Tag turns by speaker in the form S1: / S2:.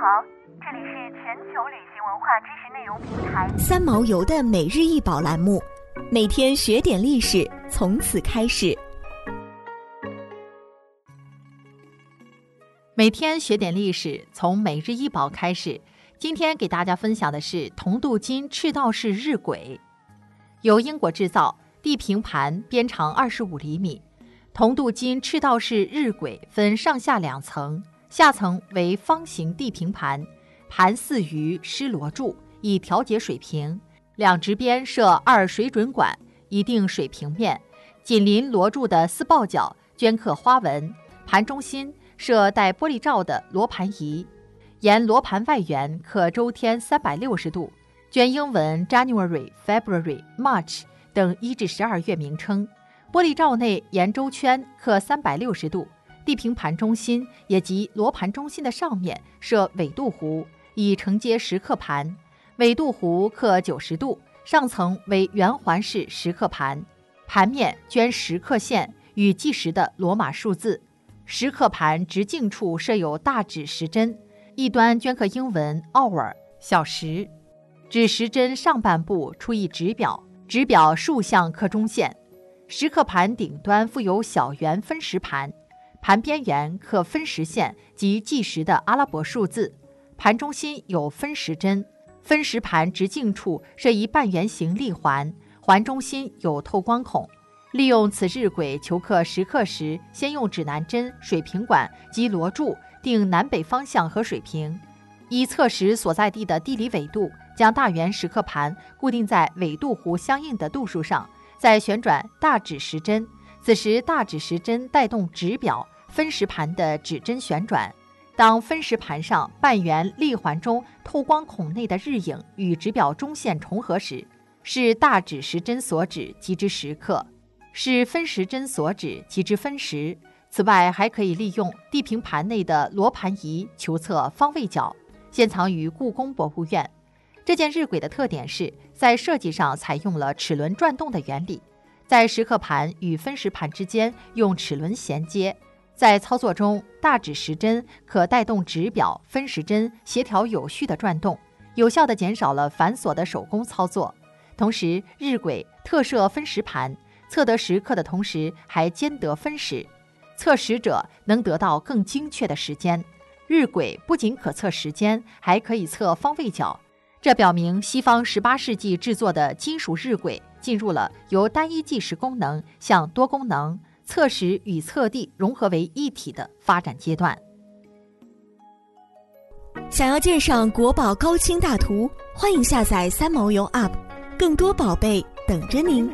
S1: 好，这里是全球旅行文化知识内容平台
S2: 三毛游的每日一宝栏目，每天学点历史，从此开始。
S3: 每天学点历史，从每日一宝开始。今天给大家分享的是铜镀金赤道式日晷，由英国制造，地平盘，边长二十五厘米。铜镀金赤道式日晷分上下两层，下层为方形地平盘，盘似鱼施螺柱，以调节水平。两直边设二水准管，一定水平面，紧邻螺柱的四抱角镌刻花纹。盘中心设带玻璃罩的罗盘仪。沿罗盘外缘可周天三百六十度，镌英文 January、February、March 等一至十二月名称。玻璃罩内沿周圈刻三百六十度。地平盘中心也即罗盘中心的上面设纬度弧，以承接石刻盘。纬度弧刻九十度，上层为圆环式石刻盘，盘面镌石刻线与计时的罗马数字。石刻盘直径处设有大指时针。一端镌刻英文 hour 小时，指时针上半部出一指表，指表竖向刻中线。石刻盘顶端附有小圆分时盘，盘边缘刻分时线及计时的阿拉伯数字。盘中心有分时针，分时盘直径处设一半圆形立环，环中心有透光孔。利用此日晷求刻时刻时，先用指南针、水平管及螺柱。定南北方向和水平，以测时所在地的地理纬度，将大圆石刻盘固定在纬度弧相应的度数上，再旋转大指时针。此时大指时针带动指表分时盘的指针旋转。当分时盘上半圆立环中透光孔内的日影与指表中线重合时，是大指时针所指，即之时刻；是分时针所指，即之分时。此外，还可以利用地平盘内的罗盘仪求测方位角，现藏于故宫博物院。这件日晷的特点是在设计上采用了齿轮转动的原理，在石刻盘与分时盘之间用齿轮衔接，在操作中，大指时针可带动指表、分时针协调有序的转动，有效地减少了繁琐的手工操作。同时，日晷特设分时盘，测得时刻的同时还兼得分时。测时者能得到更精确的时间。日晷不仅可测时间，还可以测方位角。这表明西方18世纪制作的金属日晷进入了由单一计时功能向多功能测时与测地融合为一体的发展阶段。
S2: 想要鉴赏国宝高清大图，欢迎下载三毛游 App，更多宝贝等着您。